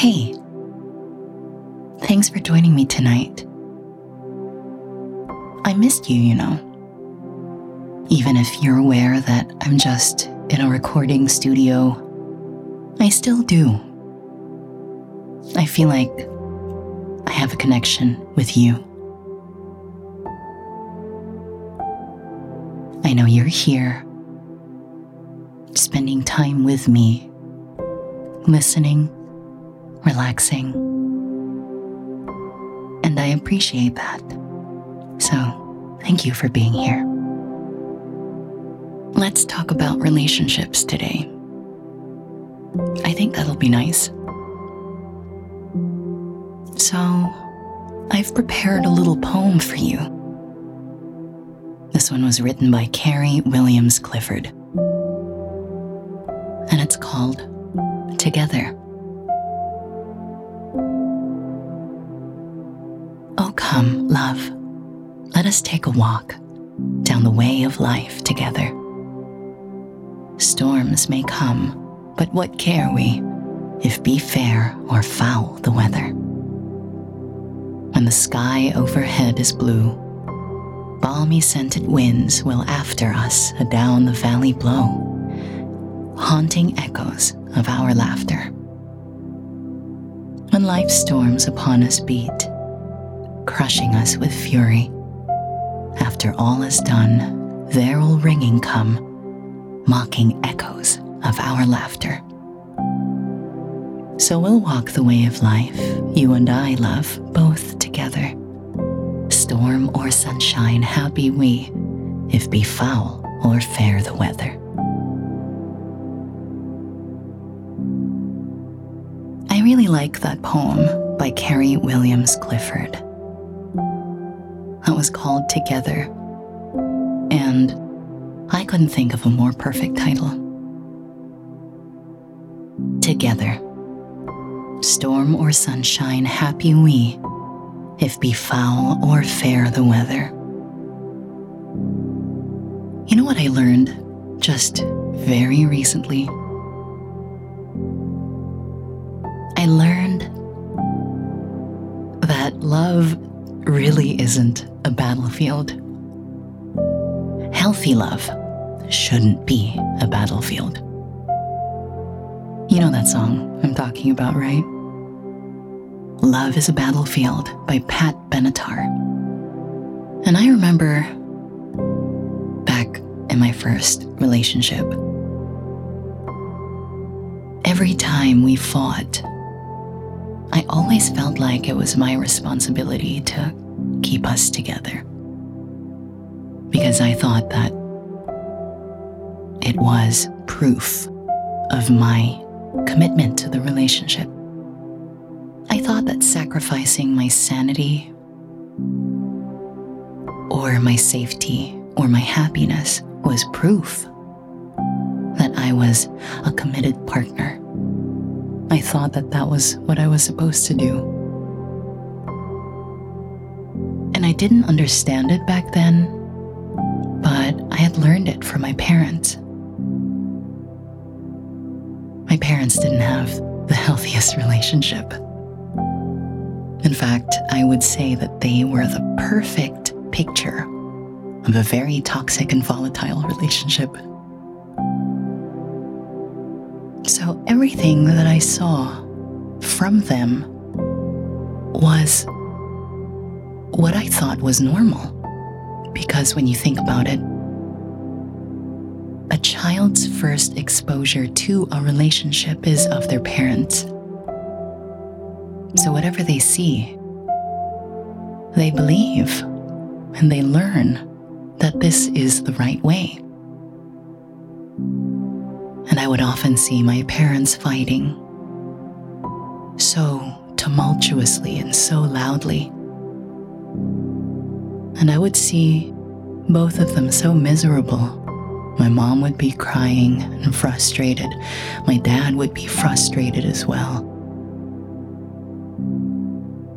Hey, thanks for joining me tonight. I missed you, you know. Even if you're aware that I'm just in a recording studio, I still do. I feel like I have a connection with you. I know you're here, spending time with me, listening, relaxing, and I appreciate that. So, thank you for being here. Let's talk about relationships today. I think that'll be nice. So, I've prepared a little poem for you. This one was written by Carrie Williams Clifford. And it's called Together. Come, love, let us take a walk down the way of life together. Storms may come, but what care we if be fair or foul the weather? When the sky overhead is blue, balmy scented winds will after us adown the valley blow, haunting echoes of our laughter. When life's storms upon us beat, crushing us with fury, after all is done, there will ringing come mocking echoes of our laughter. So we'll walk the way of life, you and I, love, both together. Storm or sunshine, happy we, if be foul or fair the weather. I really like that poem by Carrie Williams Clifford. That was called Together. And I couldn't think of a more perfect title. Together. Storm or sunshine, happy we, if be foul or fair the weather. You know what I learned just very recently? I learned that love really isn't a battlefield. Healthy love shouldn't be a battlefield. You know that song I'm talking about, right? Love is a Battlefield by Pat Benatar. And I remember back in my first relationship, every time we fought, I always felt like it was my responsibility to keep us together. Because I thought that it was proof of my commitment to the relationship. I thought that sacrificing my sanity or my safety or my happiness was proof that I was a committed partner. I thought that that was what I was supposed to do. And I didn't understand it back then, but I had learned it from my parents. My parents didn't have the healthiest relationship. In fact, I would say that they were the perfect picture of a very toxic and volatile relationship. So everything that I saw from them was what I thought was normal. Because when you think about it, a child's first exposure to a relationship is of their parents. So, whatever they see, they believe and they learn that this is the right way. Would often see my parents fighting so tumultuously and so loudly. And I would see both of them so miserable my mom would be crying and frustrated. My dad would be frustrated as well.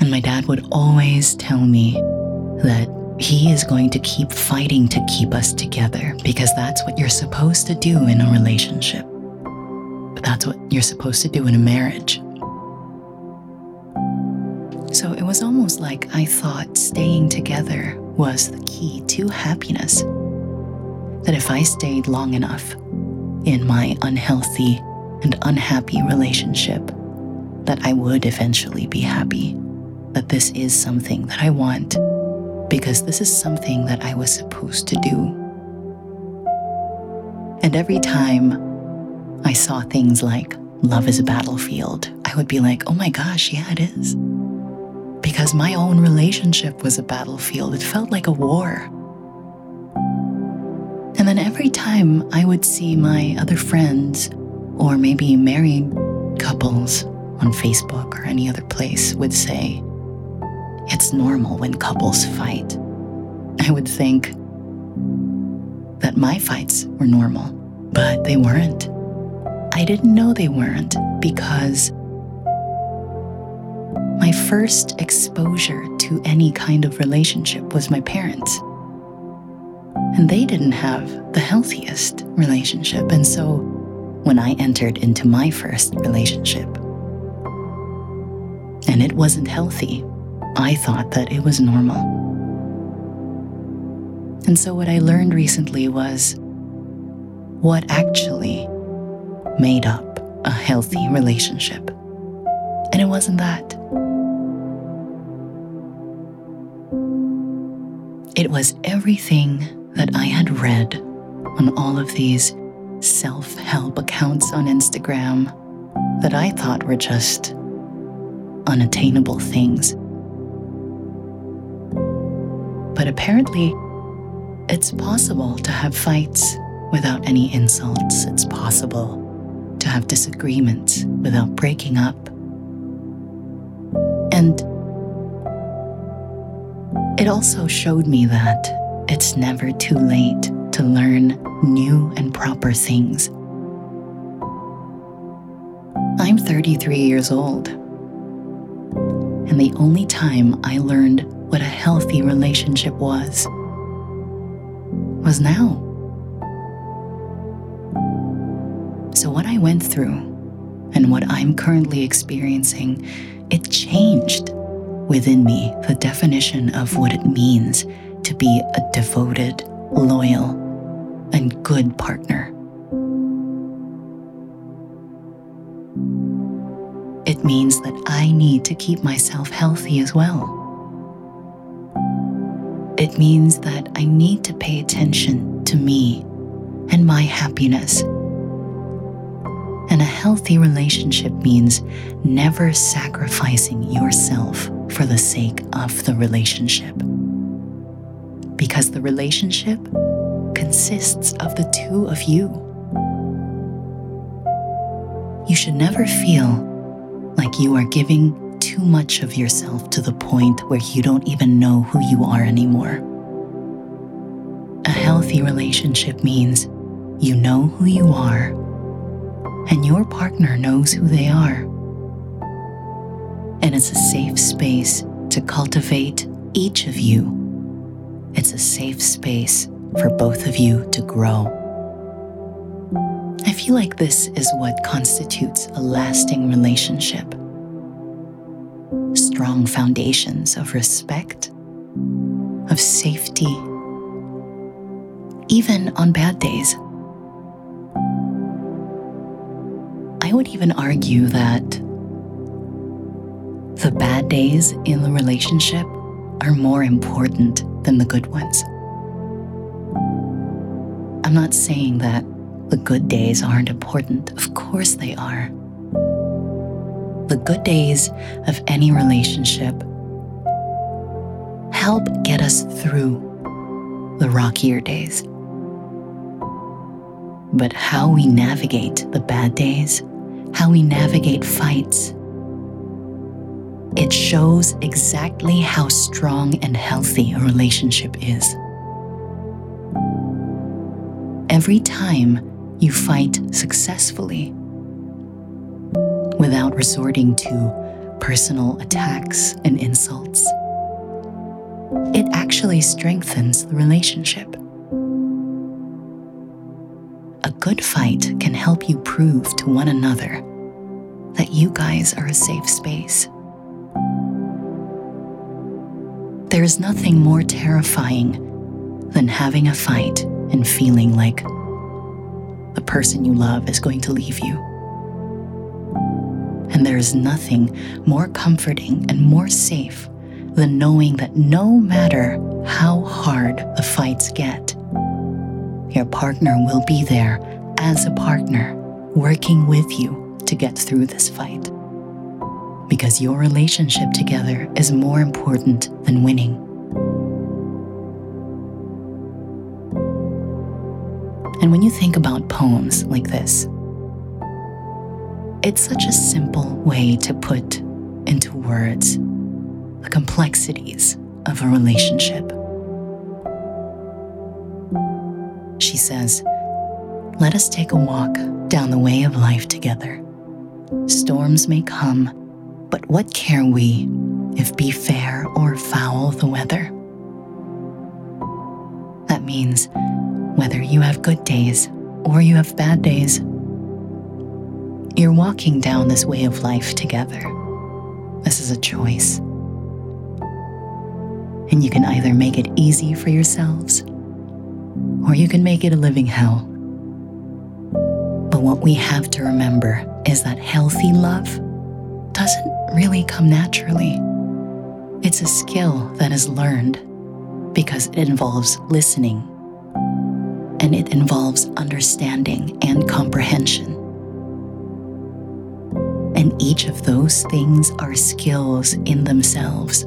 And my dad would always tell me that he is going to keep fighting to keep us together because that's what you're supposed to do in a relationship. That's what you're supposed to do in a marriage. So it was almost like I thought staying together was the key to happiness. That if I stayed long enough in my unhealthy and unhappy relationship, that I would eventually be happy. That this is something that I want because this is something that I was supposed to do. And every time I saw things like love is a battlefield, I would be like, oh my gosh, yeah, it is. Because my own relationship was a battlefield, it felt like a war. And then every time I would see my other friends, or maybe married couples on Facebook or any other place, would say, it's normal when couples fight. I would think that my fights were normal, but they weren't. I didn't know they weren't because my first exposure to any kind of relationship was my parents. And they didn't have the healthiest relationship. And so when I entered into my first relationship, and it wasn't healthy, I thought that it was normal. And so what I learned recently was what actually made up a healthy relationship. And it wasn't that. It was everything that I had read on all of these self help accounts on Instagram that I thought were just unattainable things. But apparently, it's possible to have fights without any insults. It's possible have disagreements without breaking up. And it also showed me that it's never too late to learn new and proper things. I'm 33 years old, and the only time I learned what a healthy relationship was was now. What I went through and what I'm currently experiencing, it changed within me the definition of what it means to be a devoted, loyal, and good partner. It means that I need to keep myself healthy as well. It means that I need to pay attention to me and my happiness and a healthy relationship means never sacrificing yourself for the sake of the relationship. Because the relationship consists of the two of you. You should never feel like you are giving too much of yourself to the point where you don't even know who you are anymore. A healthy relationship means you know who you are and your partner knows who they are. And it's a safe space to cultivate each of you. It's a safe space for both of you to grow. I feel like this is what constitutes a lasting relationship. Strong foundations of respect, of safety, even on bad days. I would even argue that the bad days in the relationship are more important than the good ones. I'm not saying that the good days aren't important. Of course they are. The good days of any relationship help get us through the rockier days. But how we navigate the bad days how we navigate fights. It shows exactly how strong and healthy a relationship is. Every time you fight successfully, without resorting to personal attacks and insults, it actually strengthens the relationship. Good fight can help you prove to one another that you guys are a safe space. there is nothing more terrifying than having a fight and feeling like the person you love is going to leave you. And there is nothing more comforting and more safe than knowing that no matter how hard the fights get, your partner will be there as a partner, working with you to get through this fight. Because your relationship together is more important than winning. And when you think about poems like this, it's such a simple way to put into words the complexities of a relationship. She says, Let us take a walk down the way of life together. Storms may come, but what care we if be fair or foul the weather? That means whether you have good days or you have bad days, you're walking down this way of life together. This is a choice. And you can either make it easy for yourselves or you can make it a living hell. But what we have to remember is that healthy love doesn't really come naturally. It's a skill that is learned because it involves listening and it involves understanding and comprehension. And each of those things are skills in themselves.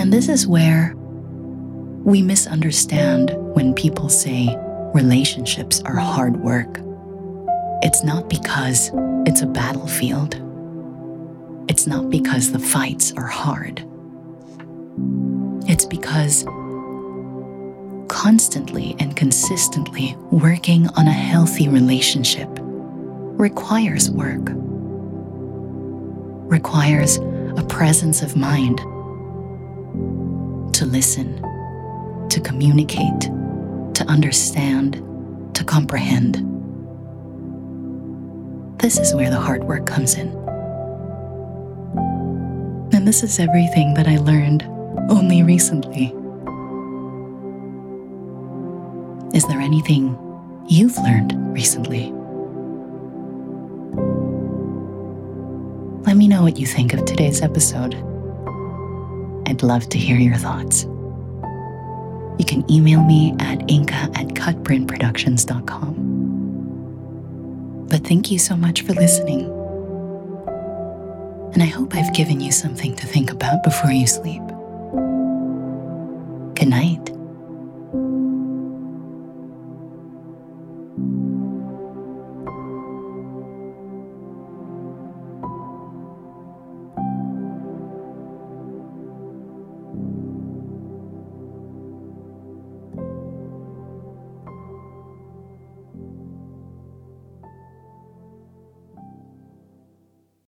And this is where we misunderstand when people say relationships are hard work. It's not because it's a battlefield. It's not because the fights are hard. It's because constantly and consistently working on a healthy relationship requires work, requires a presence of mind to listen, to communicate, to understand, to comprehend. This is where the hard work comes in. And this is everything that I learned only recently. Is there anything you've learned recently? Let me know what you think of today's episode. I'd love to hear your thoughts. You can email me at inca at cutprintproductions.com. But thank you so much for listening. And I hope I've given you something to think about before you sleep. Good night.